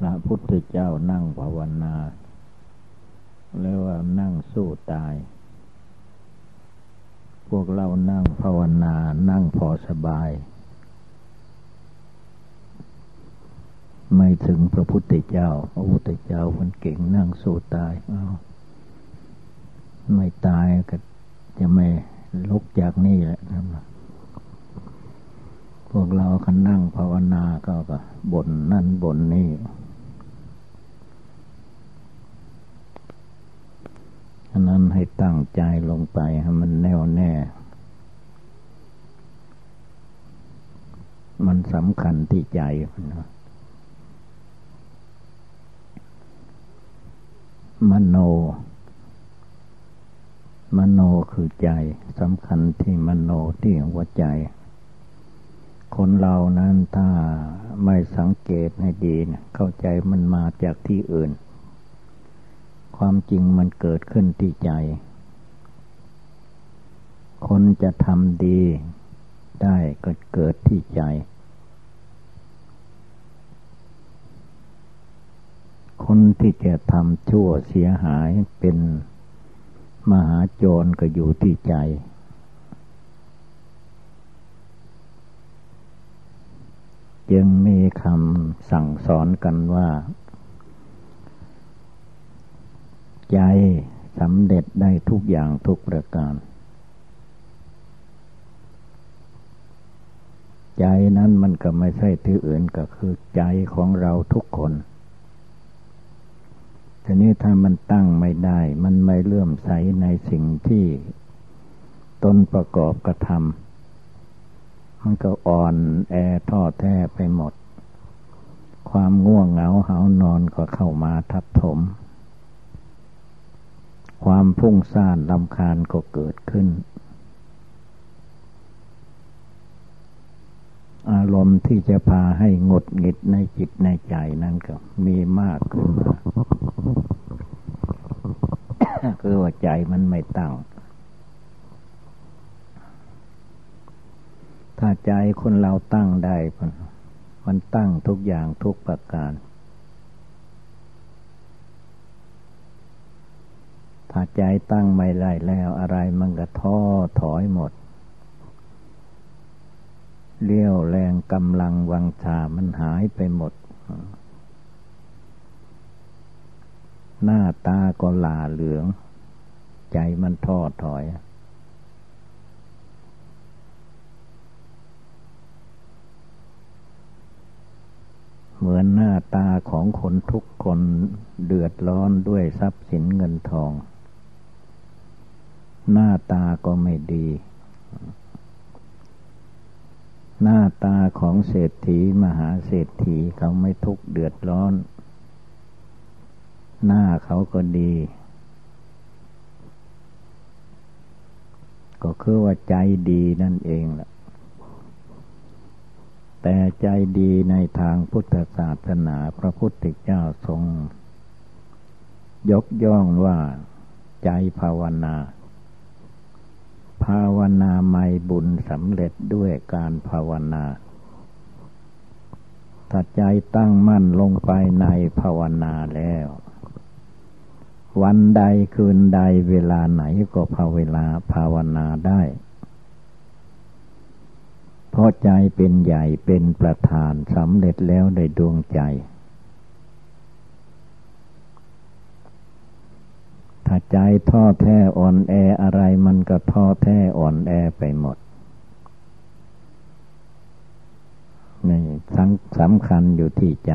พระพุทธเจ้านั่งภาวนาเรียกว่านั่งสู้ตาย พวกเรานั่งภาวนานั่งพอสบาย ไม่ถึงพระพุทธเจ้า พระพุทธเจ้าคนเก่งนั่งสู้ตายอาไม่ตายก็จะไม่ลุกจากนี่แหละพวกเราคันนั่งภาวนาก็บ่นนั่นบ่นนี่ะนั้นให้ตั้งใจลงไปให้มันแน่วแน่ มันสำคัญที่ใจนะมโน มโนคือใจสำคัญที่มโนที่หัวใจ คนเรานั้นถ้าไม่สังเกตให้ดีนะเข้าใจมันมาจากที่อื่น ความจริงมันเกิดขึ้นที่ใจ คนจะทำดีได้ก็เกิดที่ใจ คนที่จะทำชั่วเสียหายเป็นมหาโจรก็อยู่ที่ใจ จึงมีคำสั่งสอนกันว่า ใจสำเร็จได้ทุกอย่างทุกประการ ใจนั้นมันก็ไม่ใช่ที่อื่นก็คือใจของเราทุกคนทีนี้ถ้ามันตั้งไม่ได้ มันไม่เลื่อมใสในสิ่งที่ตนประกอบกระทำมันก็อ่อนแอท้อแท้ไปหมด ความง่วงเหงาหานอนก็เข้ามาทับถม ความพุ่งซ่านลำคาญก็เกิดขึ้น อารมณ์ที่จะพาให้งดหงิดในจิตในใจนั่นก็มีมากขึ้นมาคือว่าใจมันไม่ตั้ง ถ้าใจคนเราตั้งได้มันตั้งทุกอย่างทุกประการ ถ้าใจตั้งไม่ได้แล้วอะไรมันก็ท้อถอยหมด เลี้ยวแรงกำลังวังชามันหายไปหมด หน้าตาก็ลาเหลือง ใจมันท้อถอยเหมือนหน้าตาของคนทุกคนเดือดร้อนด้วยทรัพย์สินเงินทอง หน้าตาก็ไม่ดี หน้าตาของเศรษฐีมหาเศรษฐีเขาไม่ทุกข์เดือดร้อน หน้าเขาก็ดี ก็คือว่าใจดีนั่นเองแหละแต่ใจดีในทางพุทธศาสนาพระพุทธเจ้าทรง ยกย่องว่าใจภาวนา ภาวนาไม่บุญสำเร็จด้วยการภาวนาถ้าใจตั้งมั่นลงไปในภาวนาแล้ว วันใดคืนใดเวลาไหนก็ภาวนาภาวนาได้ เพราะใจเป็นใหญ่เป็นประธานสำเร็จแล้วในดวงใจ ถ้าใจท้อแท้อ่อนแออะไรมันก็ท้อแท้อ่อนแอไปหมดนี่สำคัญอยู่ที่ใจ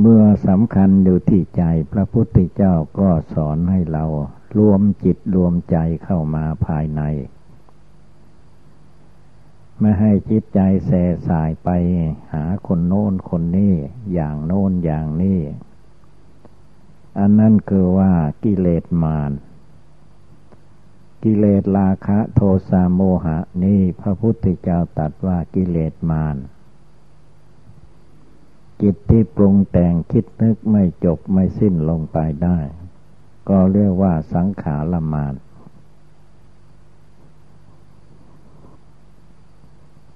เมื่อสำคัญอยู่ที่ใจ พระพุทธเจ้าก็สอนให้เรา รวมจิตรวมใจเข้ามาภายใน ไม่ให้จิตใจแส่สายไปหาคนโน้นคนนี้ อย่างโน้นอย่างนี้ อันนั้นคือว่ากิเลสมารกิเลสราคะโทสะโมหะนี่พระพุทธเจ้าตัดว่ากิเลสมารจิตที่ปรุงแต่งคิดนึกไม่จบไม่สิ้นลงไปได้ ก็เรียกว่าสังขารมาร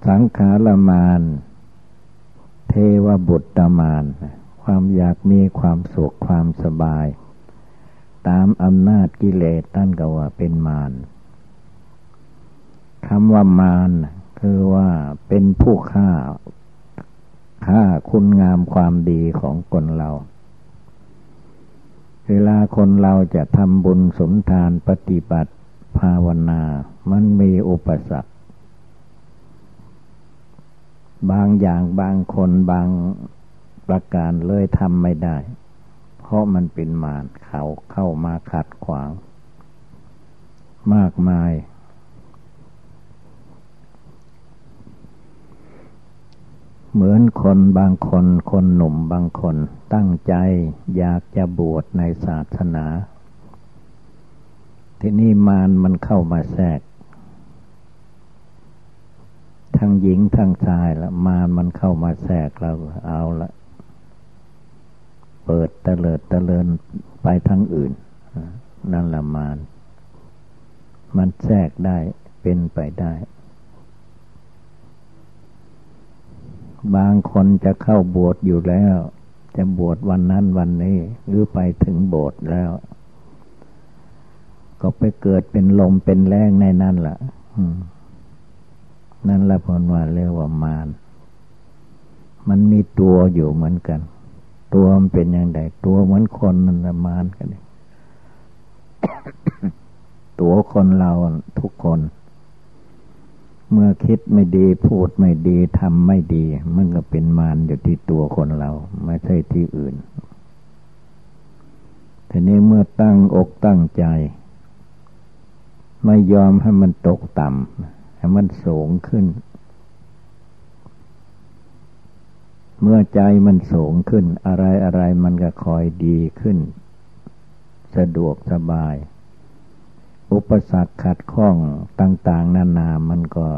สังขารมารเทวบุตรมาน ความอยากมีความสุขความสบาย ตามอำนาจกิเลสท่านก็ว่าเป็นมารคำว่ามารคือว่าเป็นผู้ฆ่าฆ่าคุณงามความดีของคนเรา เวลาคนเราจะทำบุญสมทานปฏิบัติภาวนา มันมีอุปสรรคบางอย่างบางคนบาง ประการเลยทำไม่ได้ เพราะมันเป็นมารเขาเข้ามาขัดขวาง มากมาย เหมือนคนบางคนคนหนุ่มบางคนตั้งใจอยากจะบวชในศาสนา ที่นี่มารมันเข้ามาแทรกทั้งหญิงทั้งชายละมารมันเข้ามาแทรกเราเอาละ เปิดเตลิดเตลินไปทั้งอื่น นั่นละมารมันแทรกได้เป็นไปได้ บางคนจะเข้าบวชอยู่แล้ว จะบวชวันนั้นวันนี้ หรือไปถึงโบสถ์แล้ว ก็ไปเกิดเป็นลมเป็นแรงในนั่นละ่ะนั่นละพนว่าเรียกว่ามารมันมีตัวอยู่เหมือนกัน ตัวมันเป็นอย่างไรตัวเหมือนคนนั่นละมารกันตัวคนเราทุกคน เมื่อคิดไม่ดีพูดไม่ดีทำไม่ดี มันก็เป็นมารอยู่ที่ตัวคนเรา ไม่ใช่ที่อื่นทีนี้เมื่อตั้งอกตั้งใจ ไม่ยอมให้มันตกต่ำให้มันสูงขึ้น เมื่อใจมันสูงขึ้น อะไรอะไรมันก็คอยดีขึ้น สะดวกสบาย อุปสรรคขัดข้องต่าง ๆ นานามันก็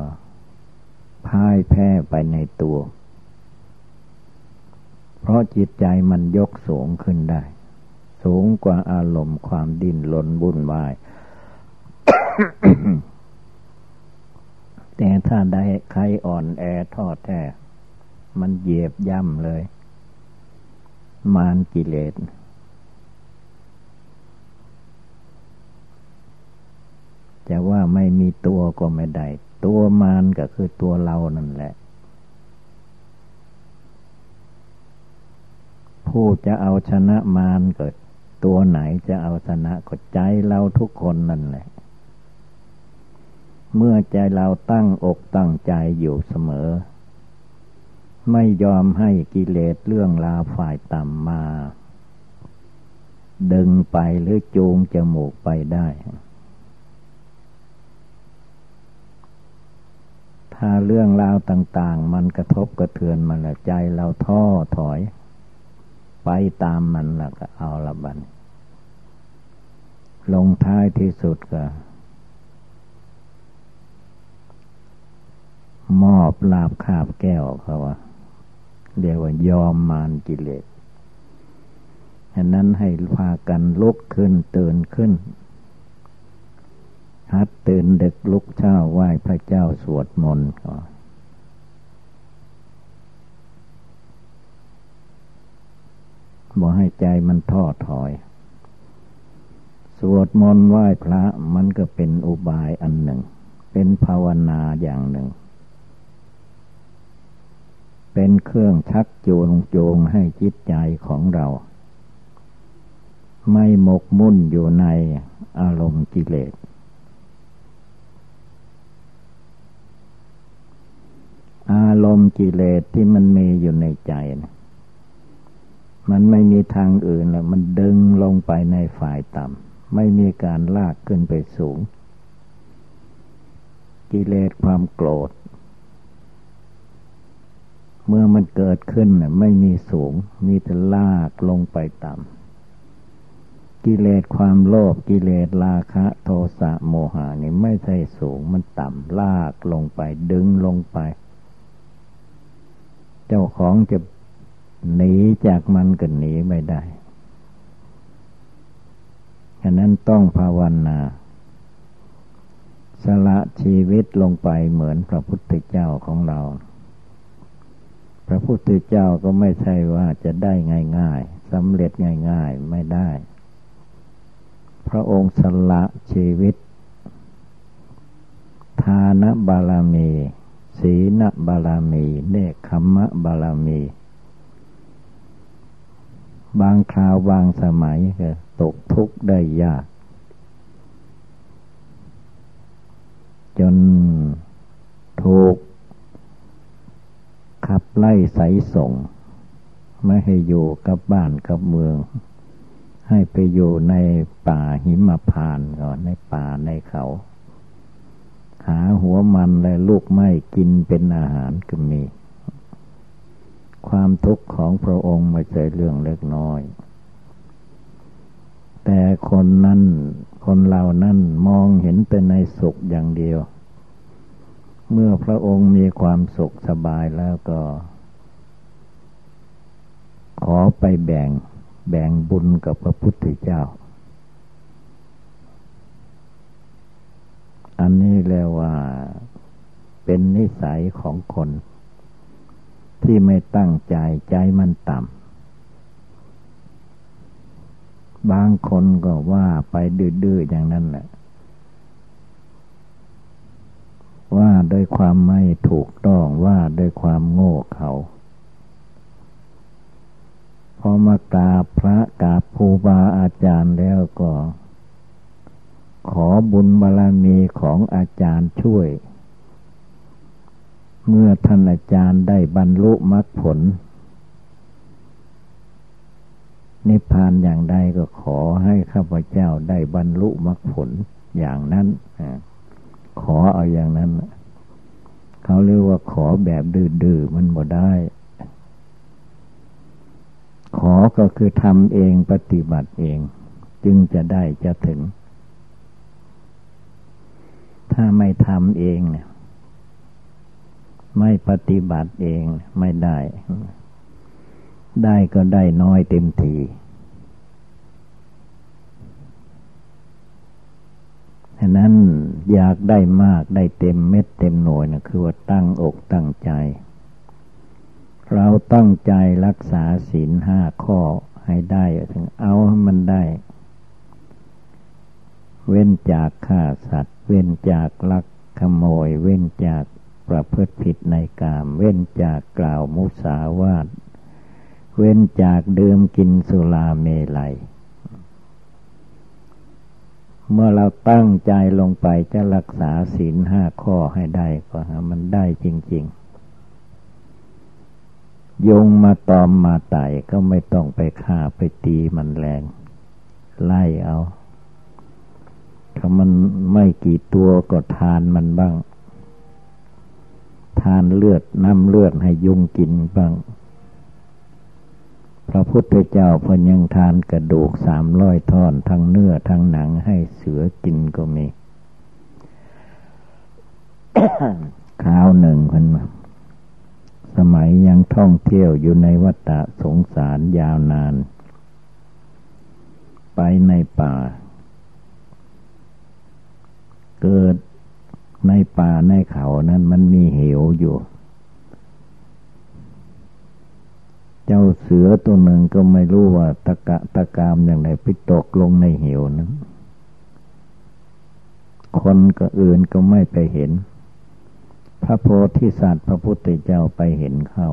พ่ายแพ้ไปในตัว เพราะจิตใจมันยกสูงขึ้นได้ สูงกว่าอารมณ์ความดิ้นรนวุ่นวาย แต่ถ้าได้ใครอ่อนแอทอดแท้ มันเหยียบย่ำเลย มานกิเลส จะว่าไม่มีตัวก็ไม่ได้ ตัวมารก็คือตัวเรานั่นแหละ ผู้จะเอาชนะมารเก็ตัวไหนจะเอาชนะก็ใจเราทุกคนนั่นแหละเมื่อใจเราตั้งอกตั้งใจอยู่เสมอ ไม่ยอมให้กิเลสเรื่องราวฝ่ายต่ำมา ดึงไปหรือจูงจมูกไปได้ ถ้าเรื่องราวต่าง ๆ มันกระทบกระเทือนมันละใจเราท้อถอย ไปตามมันละก็เอาละบัน ลงท้ายที่สุดก็มอบลาบคาบแก้วเขาว่า เรียกว่ายอมมานกิเลสฉะนั้นให้พากันลุกขึ้นเตื่นขึ้นหัดตื่นเด็กลุกเช้าไหว้พระเจ้าสวดมนต์ก่อนบอกให้ใจมันท้อถอย สวดมนต์ไหว้พระมันก็เป็นอุบายอันหนึ่ง เป็นภาวนาอย่างหนึ่ง เป็นเครื่องชักจูงโจงให้จิตใจของเรา ไม่หมกมุ่นอยู่ในอารมณ์กิเลส อารมณ์กิเลสที่มันมีอยู่ในใจนะมันไม่มีทางอื่นแล้วมันดึงลงไปในฝ่ายต่ำไม่มีการลากขึ้นไปสูง กิเลสความโกรธ เมื่อมันเกิดขึ้นน่ะไม่มีสูง มีแต่ลากลงไปต่ำกิเลสความโลภกิเลสราคะ โทสะโมหะนี่ไม่ใช่สูง มันต่ำลากลงไป ดึงลงไป เจ้าของจะหนีจากมันก็หนีไม่ได้ฉะนั้นต้องภาวนาสละชีวิตลงไปเหมือนพระพุทธเจ้าของเรา พระพุทธเจ้าก็ไม่ใช่ว่าจะได้ง่ายๆสำเร็จง่ายๆไม่ได้ พระองค์สละชีวิต ทานบารมี ศีลบารมี เนคขมะบารมี บางคราวบางสมัยก็ตกทุกข์ได้ยาก จนถูก ขับไล่ใสส่ง ไม่ให้อยู่กับบ้านกับเมือง ให้ไปอยู่ในป่าหิมพานก่อนในป่าในเขาหาหัวมันและลูกไม้กินเป็นอาหารก็มี ความทุกข์ของพระองค์ไม่ใช่เรื่องเล็กน้อย แต่คนนั้นคนเหล่านั้นมองเห็นแต่ในสุขอย่างเดียว เมื่อพระองค์มีความสุขสบายแล้วก็ ขอไปแบ่งแบ่งบุญกับพระพุทธเจ้า อันนี้เรียกว่าเป็นนิสัยของคน ที่ไม่ตั้งใจใจมันต่ำ บางคนก็ว่าไปดื้อๆอย่างนั้นแหละ ว่าด้วยความไม่ถูกต้องว่าด้วยความโง่เขาพอมากราบพระกราบครูบาอาจารย์แล้วก็ ขอบุญบารมีของอาจารย์ช่วย เมื่อท่านอาจารย์ได้บรรลุมรรคผล นิพพานอย่างใดก็ขอให้ข้าพเจ้าได้บรรลุมรรคผลอย่างนั้น ขอเอาอย่างนั้นเขาเรียกว่าขอแบบดื้อๆมันบ่ได้ ขอก็คือทำเองปฏิบัติเอง จึงจะได้จะถึง ถ้าไม่ทำเองเนี่ยไม่ปฏิบัติเองไม่ได้ ได้ก็ได้น้อยเต็มที ฉะนั้นอยากได้มากได้เต็มเม็ดเต็มหน่วยนะคือว่าตั้งอกตั้งใจ เราตั้งใจรักษาศีลห้าข้อให้ได้ถึงเอาให้มันได้ เว้นจากฆ่าสัตว์ เว้นจากลักขโมย เว้นจากประพฤติผิดในกาม เว้นจากกล่าวมุสาวาทเว้นจากดื่มกินสุราเมลัย เมื่อเราตั้งใจลงไปจะรักษาศีลห้าข้อให้ได้ก็มันได้จริง ๆ ยงมาตอมมาไต่ก็ไม่ต้องไปฆ่าไปตีมันแรง ไล่เอาถ้ามันไม่กี่ตัวก็ทานมันบ้าง ทานเลือดน้ำเลือดให้ยุงกินบ้าง พระพุทธเจ้าพยังทานกระดูกสามร้อยท่อน ทั้งเนื้อทั้งหนังให้เสือกินก็มีข้าวหนึ่งคนมาสมัยยังท่องเที่ยวอยู่ในวัฏสงสารยาวนาน ไปในป่า เกิดในป่าในเขานั้นมันมีเหวอยู่ เจ้าเสือตัวหนึ่งก็ไม่รู้ว่าตะกะตะกามอย่างไรไปตกลงในเหวนั้น คนก็อื่นก็ไม่ไปเห็น พระโพธิสัตว์พระพุทธเจ้าไปเห็นเข้า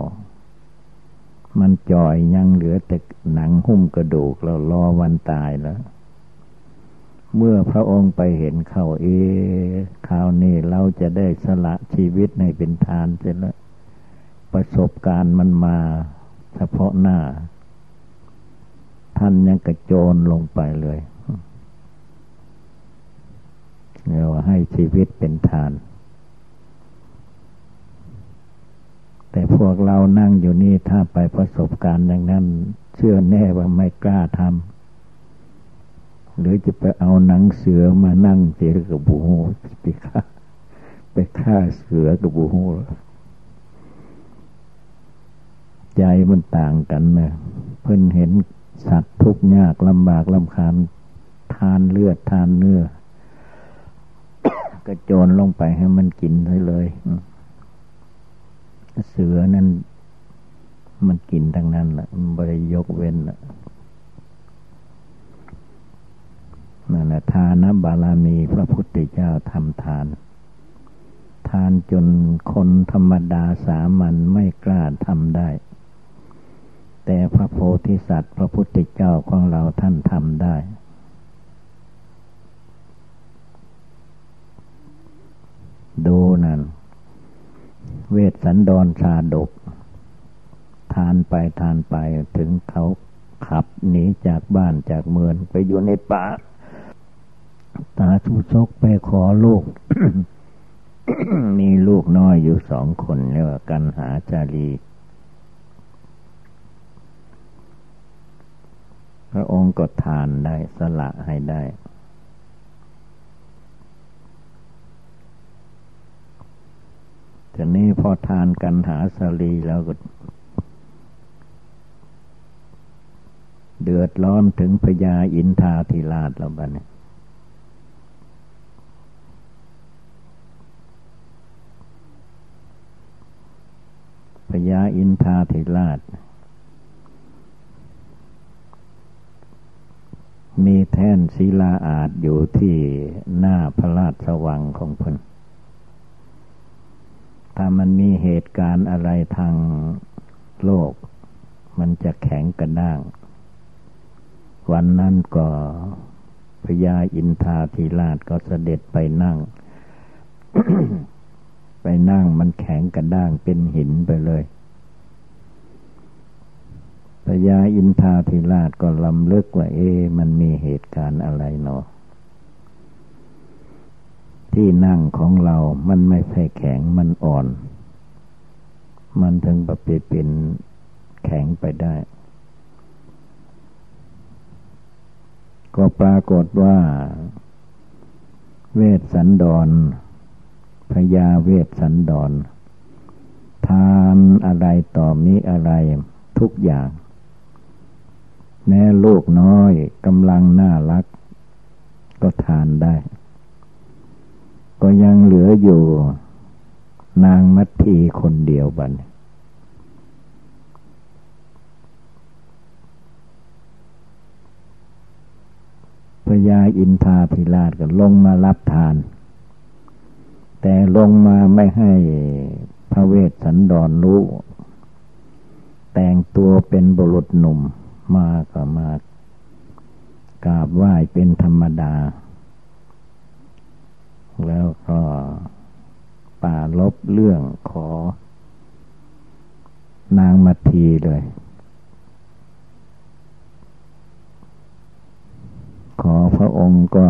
มันจ่อยยังเหลือแต่หนังหุ้มกระดูกแล้วรอวันตายแล้ว เมื่อพระองค์ไปเห็นเข้าเอคราวนี้เราจะได้สละชีวิตในเป็นทานเสร็จแล้วประสบการณ์มันมา เฉพาะหน้า ท่านยังกระโจนลงไปเลยเรียกว่าให้ชีวิตเป็นทาน แต่พวกเรานั่งอยู่นี่ถ้าไปประสบการณ์อย่างนั้น เชื่อแน่ว่าไม่กล้าทำหรือจะไปเอาหนังเสือมานั่งเสียกับบูโฮไปฆ่าไปฆ่าเสือกับบูโฮ ใจมันต่างกันนะเพิ่นเห็นสัตว์ทุกข์ยากลำบากลำคาญทานเลือดทานเนื้อกระโจนลงไปให้มันกินเลยเลย เสือนั้นมันกินทั้งนั้นแหละมันบริยกเว้นละนั่นแหละทานบารมีพระพุทธเจ้าทำทาน ทานจนคนธรรมดาสามัญไม่กล้าทำได้ แต่พระโพธิสัตว์ พระพุทธเจ้าของเราท่านทำได้ ดูนั่น เวสสันดรชาดก ทานไปทานไปถึงเขาขับหนีจากบ้านจากเมืองไปอยู่ในป่า ตาทุชกไปขอลูก มีลูกน้อยอยู่สองคนเรียกว่ากันหาจารี พระองค์ก็ทานได้สละให้ได้ ทีนี้พอทานกันหาสลีแล้วก็ เดือดร้อนถึงพญาอินทาธิราชแล้วบ้านี้พญาอินทาธิราช มีแท่นศิลาอาจอยู่ที่หน้าพระราชวังของพนถ้ามันมีเหตุการณ์อะไรทางโลก มันจะแข็งกระด้าง วันนั้นก็พญาอินทาธิราชก็เสด็จไปนั่ง ไปนั่งมันแข็งกระด้างเป็นหินไปเลย พญาอินทาธิราชก็ลำเลิกว่าเอ มันมีเหตุการณ์อะไรเนาะที่นั่งของเรามันไม่ใช่แข็งมันอ่อน มันถึงประเปเป็นแข็งไปได้ ก็ปรากฏว่า เวสสันดรพญาเวสสันดร ทานอะไรต่อมีอะไรทุกอย่าง แม้ลูกน้อยกำลังน่ารัก ก็ทานได้ ก็ยังเหลืออยู่ นางมัททีคนเดียวบันพญาอินทาพิราชก็ลงมารับทาน แต่ลงมาไม่ให้พระเวสสันดรรู้ แต่งตัวเป็นบุรุษหนุ่ม มาก็มากราบไหว้เป็นธรรมดา แล้วก็ป่าลบเรื่องขอ นางมัทีเลย ขอพระองค์ก็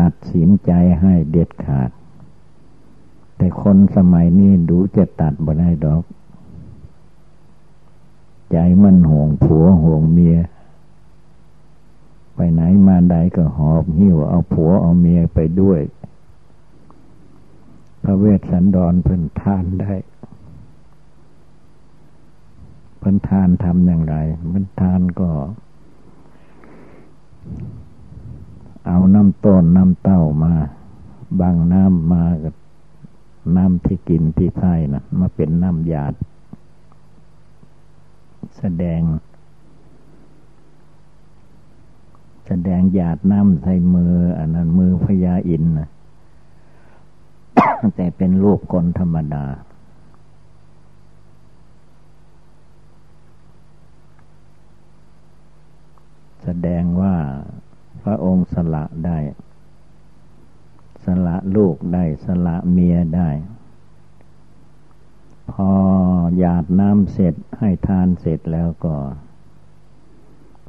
ตัดสินใจให้เด็ดขาด แต่คนสมัยนี้ดูจะตัดบ่ได้ดอก ใจมันห่วงผัวห่วงเมีย ไปไหนมาใดก็หอบหิ้วเอาผัวเอาเมียไปด้วย พระเวสสันดรเพิ่นทานได้เพิ่นทานทำอย่างไรเพิ่นทานก็ เอาน้ำต้นน้ำเต้ามาบางน้ำมากับน้ำที่กินที่ไส้นะมาเป็นน้ำหยาด แสดง แสดงหยาดน้ำใส่มือ อันนั้นมือพญาอินนะแต่เป็นรูปคนธรรมดา แสดงว่าพระองค์สละได้ สละลูกได้ สละเมียได้ พอหยาดน้ำเสร็จให้ทานเสร็จแล้วก็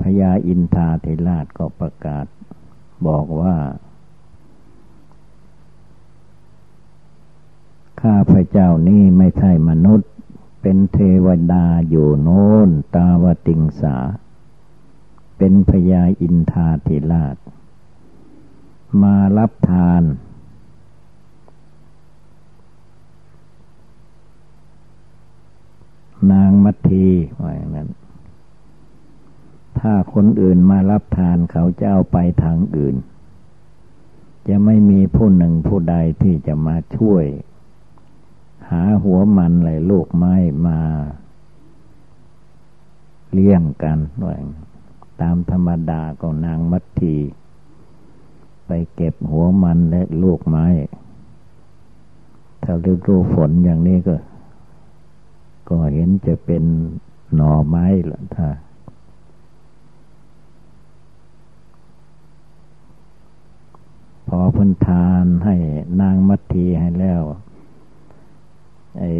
พญาอินทาเทราชก็ประกาศบอกว่า ข้าพระเจ้านี่ไม่ใช่มนุษย์ เป็นเทวดาอยู่โน้นตาวติงสา เป็นพญาอินทาธิราช มารับทาน นางมัททีว่าอย่างนั้น ถ้าคนอื่นมารับทานเขาจะเอาไปทางอื่น จะไม่มีผู้หนึ่งผู้ใดที่จะมาช่วย หาหัวมันเลยลูกไม้มาเลี้ยงกันด้วยตามธรรมดาก็นางมัตทีไปเก็บหัวมันและลูกไม้ ถ้าฤดูฝนอย่างนี้ก็ ก็เห็นจะเป็นหน่อไม้ละถ้าพอพ้นทานให้นางมัตทีให้แล้วไอ้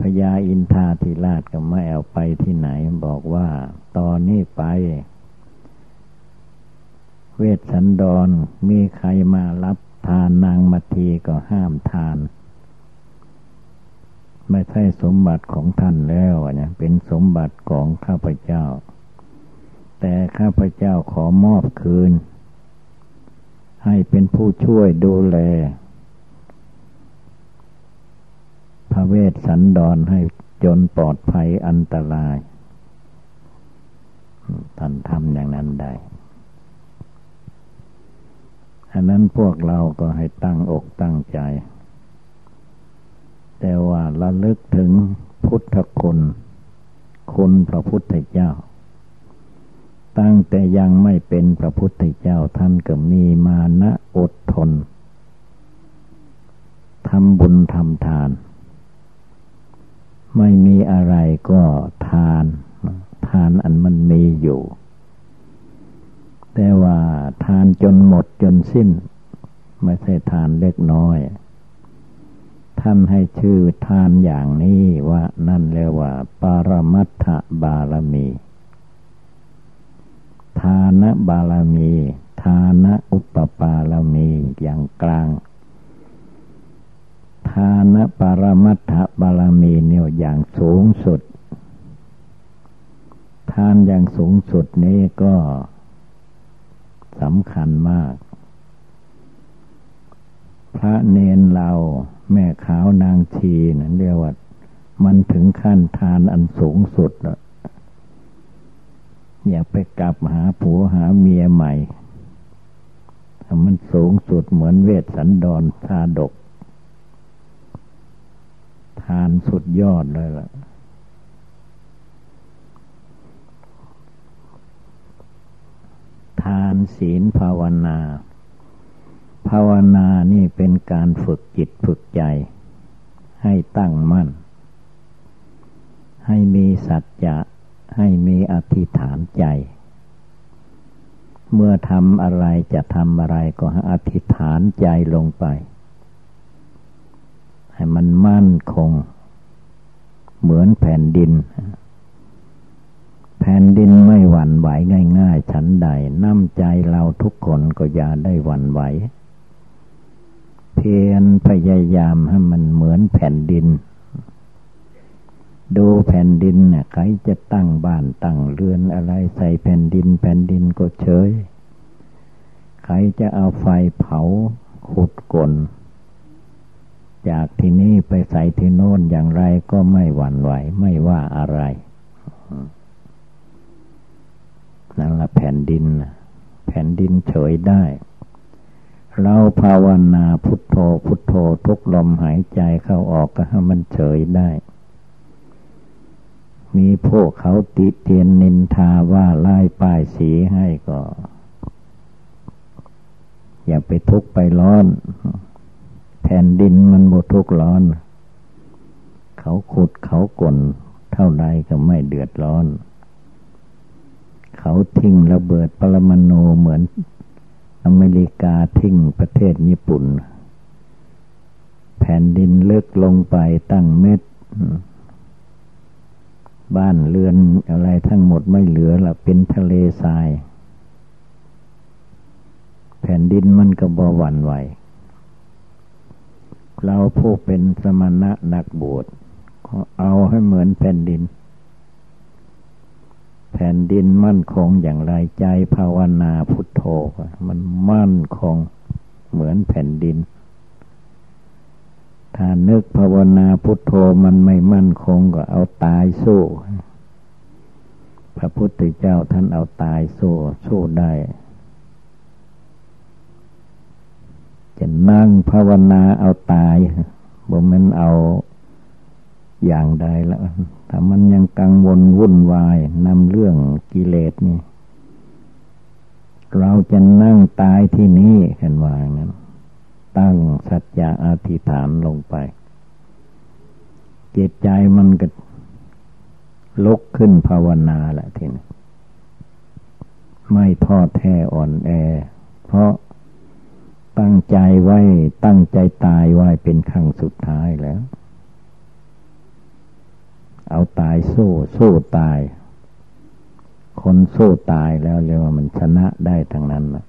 พญาอินทาธิราชก็ไม่เอาไปที่ไหนบอกว่าตอนนี้ไป เวชสันดรมีใครมารับทานนางมัทีก็ห้ามทาน ไม่ใช่สมบัติของท่านแล้วเนี่ยเป็นสมบัติของข้าพเจ้า แต่ข้าพเจ้าขอมอบคืน ให้เป็นผู้ช่วยดูแล พระเวสสันดรให้จนปลอดภัยอันตราย ท่านทำอย่างนั้นได้อันนั้นพวกเราก็ให้ตั้งอกตั้งใจ แต่ว่าระลึกถึงพุทธคุณ คุณพระพุทธเจ้า ตั้งแต่ยังไม่เป็นพระพุทธเจ้าท่านก็มีมานะอดทนทำบุญทำทาน ไม่มีอะไรก็ทาน ทานอันมันมีอยู่ แต่ว่าทานจนหมดจนสิ้น ไม่ใช่ทานเล็กน้อย ท่านให้ชื่อทานอย่างนี้ว่านั่นเรียกว่าปารมัตถบารมี ทานบารมี ทานอุปปารมีอย่างกลาง ทานปรมัตถบารมีเนี่ยอย่างสูงสุด ทานอย่างสูงสุดนี้ก็สำคัญมาก พระเนนเราแม่ขาวนางชีนั่นเรียกว่า มันถึงขั้นทานอันสูงสุดแล้วอย่าไปกลับหาผัวหาเมียใหม่ถ้ามันสูงสุดเหมือนเวทสันดรชาดก ทานสุดยอดเลยล่ะ ทานศีลภาวนา ภาวนานี่เป็นการฝึกจิตฝึกใจ ให้ตั้งมั่น ให้มีสัจจะให้มีอธิษฐานใจ เมื่อทำอะไรจะทำอะไรก็อธิษฐานใจลงไป ให้มันมั่นคง เหมือนแผ่นดิน แผ่นดินไม่หวั่นไหวง่าย ๆ ฉันใด น้ำใจเราทุกคนก็อย่าได้หวั่นไหว เพียรพยายามให้มันเหมือนแผ่นดิน ดูแผ่นดินเนี่ยใครจะตั้งบ้านตั้งเรือนอะไรใส่แผ่นดิน แผ่นดินก็เฉย ใครจะเอาไฟเผาขุดกลนจากที่นี้ไปใส่ที่โน้นอย่างไรก็ไม่หวั่นไหวไม่ว่าอะไรนั่นละแผ่นดินแผ่นดินเฉยได้ เราภาวนาพุทโธพุทโธทุกลมหายใจเข้าออกก็ให้มันเฉยได้ มีพวกเขาติเตียนนินทาว่าไล่ป้ายสีให้ก็ อย่าไปทุกไปร้อน แผ่นดินมันหมดทุกร้อน เขาขุดเขากลนเท่าใดก็ไม่เดือดร้อน เขาทิ้งระเบิดปรมาณูเหมือน อเมริกาทิ้งประเทศญี่ปุ่น แผ่นดินเลิกลงไปตั้งเม็ด บ้านเรือนอะไรทั้งหมดไม่เหลือละเป็นทะเลทราย แผ่นดินมันก็บหวั่นไหวเราผู้เป็นสมณะนักบวชก็เอาให้เหมือนแผ่นดิน แผ่นดินมั่นคงอย่างไรใจภาวนาพุทโธมันมั่นคงเหมือนแผ่นดิน ถ้านึกภาวนาพุทโธมันไม่มั่นคงก็เอาตายสู้ พระพุทธเจ้าท่านเอาตายสู้สู้ได้จะนั่งภาวนาเอาตายบ่มันเอาอย่างใดแล้ว ถ้ามันยังกังวลวุ่นวายนำเรื่องกิเลสนี่ เราจะนั่งตายที่นี่เห็นว่างั้น ตั้งสัจจะอธิษฐานลงไปจิตใจมันก็ลุกขึ้นภาวนาแหละทีนี้ไม่ทอแท้อ่อนแอ เพราะตั้งใจไว้ตั้งใจตายไว้เป็นครั้งสุดท้ายแล้ว เอาตายสู้สู้ตาย คนสู้ตายแล้วเรียกว่ามันชนะได้ทั้งนั้นนะ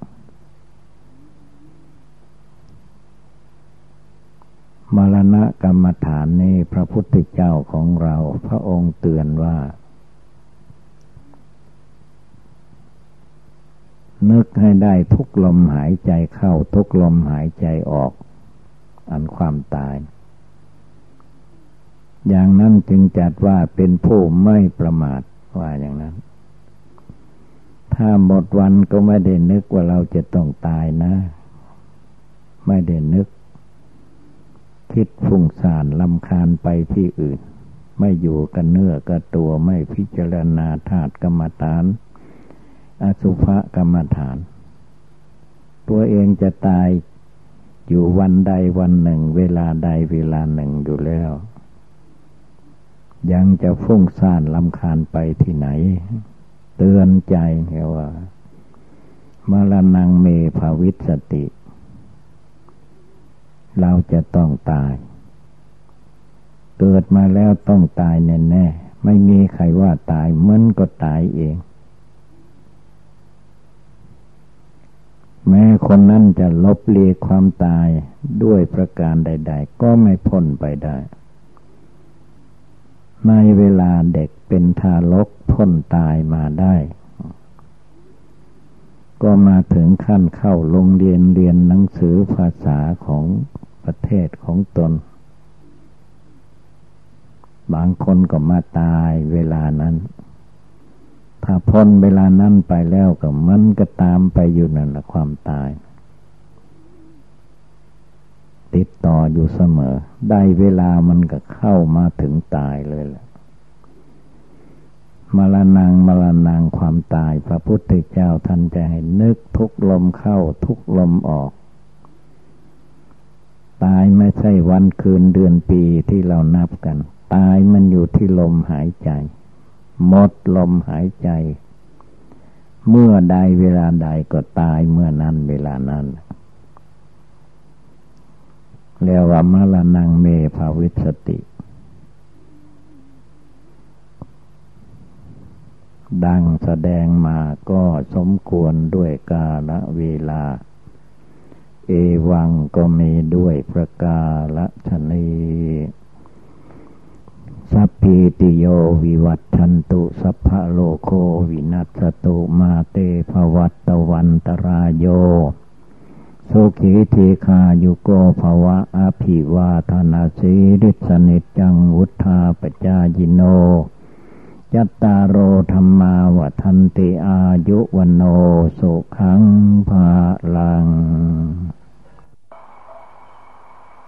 มรณะกรรมฐานนี้พระพุทธเจ้าของเรา พระองค์เตือนว่า นึกให้ได้ทุกลมหายใจเข้าทุกลมหายใจออก อันความตาย อย่างนั้นจึงจัดว่าเป็นผู้ไม่ประมาทว่าอย่างนั้น ถ้าหมดวันก็ไม่ได้นึกว่าเราจะต้องตายนะ ไม่ได้นึก คิดฟุ้งซ่านลำคาญไปที่อื่น ไม่อยู่กันเนื้อกับตัวไม่พิจารณาธาตุกรรมฐาน อสุภกรรมฐาน ตัวเองจะตายอยู่วันใดวันหนึ่ง เวลาใดเวลาหนึ่งอยู่แล้ว ยังจะฟุ้งซ่านลำคาญไปที่ไหน เตือนใจเหว่ามรณงเมภาวิสติ เราจะต้องตาย เกิดมาแล้วต้องตายแน่แน่ไม่มีใครว่าตายมันก็ตายเอง แม้คนนั้นจะลบเลียความตายด้วยประการใด ๆ ก็ไม่พ้นไปได้ ในเวลาเด็กเป็นทารกพ้นตายมาได้ ก็มาถึงขั้นเข้าโรงเรียนเรียนหนังสือภาษาของประเทศของตน บางคนก็มาตายเวลานั้น ถ้าพ้นเวลานั้นไปแล้วก็มันก็ตามไปอยู่นั่นแหละความตาย ติดต่ออยู่เสมอ ได้เวลามันก็เข้ามาถึงตายเลยแหละมรณงมรณงความตาย พระพุทธเจ้าท่านจะให้นึกทุกลมเข้าทุกลมออก ตายไม่ใช่วันคืนเดือนปีที่เรานับกัน ตายมันอยู่ที่ลมหายใจ หมดลมหายใจ เมื่อใดเวลาใดก็ตายเมื่อนั้นเวลานั้น เรียกว่ามรณงเมภาวิสติ ดังแสดงมาก็สมควรด้วยกาลเวลา เอวังก็มีด้วยประกาศชนีสัพพิติโยวิวัตชันตุสัพพะโลโควินัสตุมาเตภวัตตวันตรายโย สุขีเทคายุโกภวะอภิวาธนาสีริสนิจังวุธาปจายิโนยัตตาโรธรรมาวทันติอายุวันโนสุขังภาลัง